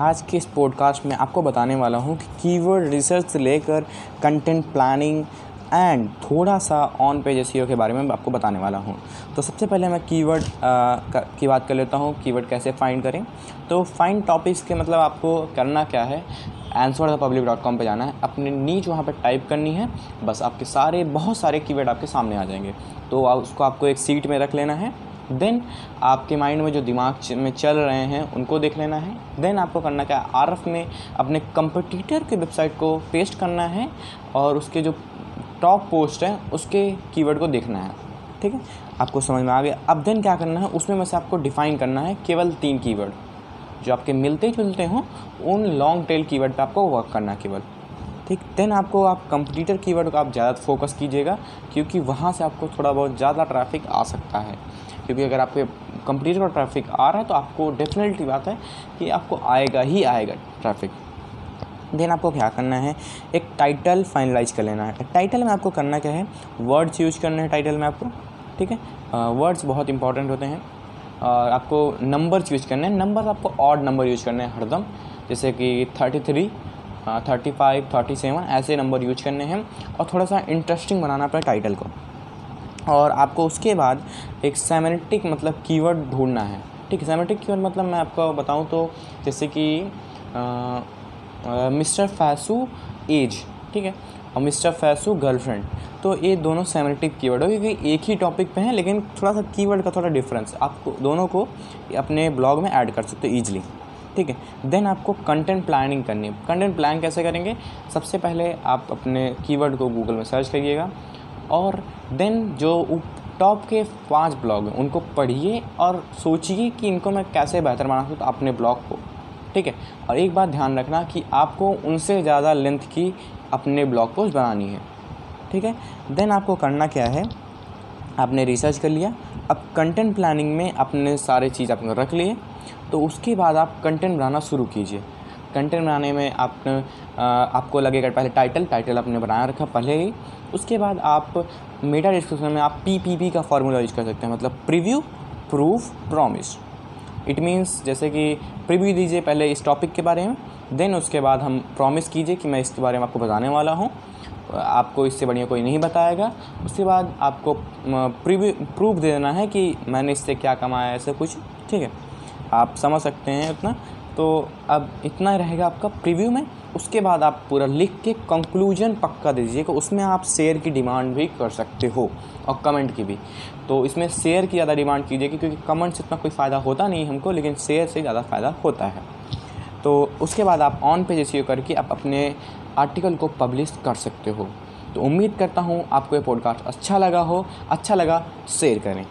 आज के इस पॉडकास्ट में आपको बताने वाला हूँ कि कीवर्ड रिसर्च से लेकर कंटेंट प्लानिंग एंड थोड़ा सा ऑन पेज एस के बारे में आपको बताने वाला हूँ। तो सबसे पहले मैं कीवर्ड की बात कर लेता हूँ कीवर्ड कैसे फाइंड करें। तो फाइंड टॉपिक्स के मतलब आपको करना क्या है? Answer the public dot com पर जाना है। अपने नीच वहाँ पर टाइप करनी है। बस आपके सारे, बहुत सारे कीवर्ड आपके सामने आ जाएँगे। तो उसको आपको एक सीट में रख लेना है। देन आपके माइंड में जो दिमाग में चल रहे हैं, उनको देख लेना है। देन आपको करना क्या आर एफ़ में अपने कंपटीटर के वेबसाइट को पेस्ट करना है और उसके जो टॉप पोस्ट है, उसके कीवर्ड को देखना है। ठीक है? आपको समझ में आ गया? अब देन क्या करना है? उसमें में से आपको डिफ़ाइन करना है केवल तीन कीवर्ड जो आपके मिलते जुलते हों, उन लॉन्ग टेल कीवर्ड पे आपको वर्क करना केवल। ठीक? देन आपको आप कंपटीटर कीवर्ड को आप ज़्यादा फोकस कीजिएगा, क्योंकि वहाँ से आपको थोड़ा बहुत ज़्यादा ट्रैफ़िक आ सकता है। क्योंकि अगर आपके कंपटीटर का ट्रैफ़िक आ रहा है तो आपको डेफिनेटली बात है कि आपको आएगा ही आएगा ट्रैफ़िक देन आपको क्या करना है? एक टाइटल फाइनलाइज कर लेना है। टाइटल में आपको करना क्या है? वर्ड्स यूज़ करने हैं टाइटल में आपको, ठीक है? वर्ड्स बहुत इंपॉर्टेंट होते हैं। और आपको नंबर्स यूज़ करने हैं। नंबर आपको ऑड नंबर यूज़ करने हैं हरदम। जैसे कि thirty three thirty five thirty seven ऐसे नंबर यूज़ करने हैं। और थोड़ा सा इंटरेस्टिंग बनाना अपने टाइटल को। और आपको उसके बाद एक सेमेटिक मतलब कीवर्ड ढूंढना है। ठीक है सेमेटिक कीवर्ड मतलब मैं आपको बताऊँ तो जैसे कि मिस्टर फैसू एज, ठीक है, और मिस्टर फैसू गर्लफ्रेंड। तो ये दोनों सेमेटिक कीवर्ड हो, क्योंकि एक ही टॉपिक पे हैं, लेकिन थोड़ा सा कीवर्ड का थोड़ा डिफरेंस आप दोनों को अपने ब्लॉग में ऐड कर सकते हो ईजिली ठीक है देन आपको कंटेंट प्लानिंग करनी है। कंटेंट प्लान कैसे करेंगे? सबसे पहले आप अपने कीवर्ड को गूगल में सर्च करिएगा। और देन जो टॉप के पाँच ब्लॉग हैं, उनको पढ़िए और सोचिए कि इनको मैं कैसे बेहतर बना सकता अपने ब्लॉग को। ठीक है? और एक बात ध्यान रखना कि आपको उनसे ज़्यादा लेंथ की अपने ब्लॉग पोस्ट बनानी है। ठीक है? देन आपको करना क्या है? आपने रिसर्च कर लिया, अब कंटेंट प्लानिंग में अपने सारे चीज़ आपने रख लिए तो उसके बाद आप कंटेंट बनाना शुरू कीजिए। कंटेंट बनाने में आप आपको लगेगा पहले टाइटल टाइटल आपने बनाया रखा पहले ही। उसके बाद आप मेटा डिस्क्रिप्शन में आप पी पी पी का फॉर्मूला यूज़ कर सकते हैं मतलब preview proof promise it means जैसे कि प्रीव्यू दीजिए पहले इस टॉपिक के बारे में देन उसके बाद हम प्रॉमिस कीजिए कि मैं इसके बारे में आपको बताने वाला हूँ। आपको इससे बढ़िया कोई नहीं बताएगा। उसके बाद आपको प्रीव्यू प्रूफ दे देना है कि मैंने इससे क्या कमाया ऐसे कुछ। ठीक है? आप समझ सकते हैं उतना तो अब इतना रहेगा आपका प्रीव्यू में। उसके बाद आप पूरा लिख के कंक्लूजन पक्का दीजिएगा। उसमें आप शेयर की डिमांड भी कर सकते हो और कमेंट की भी। तो इसमें शेयर की ज़्यादा डिमांड कीजिएगा क्योंकि कमेंट से इतना कोई फ़ायदा होता नहीं हमको, लेकिन शेयर से ज़्यादा फ़ायदा होता है। तो उसके बाद आप ऑन पेज एस करके आप अपने आर्टिकल को पब्लिश कर सकते हो। तो उम्मीद करता हूँ आपको ये पॉडकास्ट अच्छा लगा हो। अच्छा लगा शेयर करें।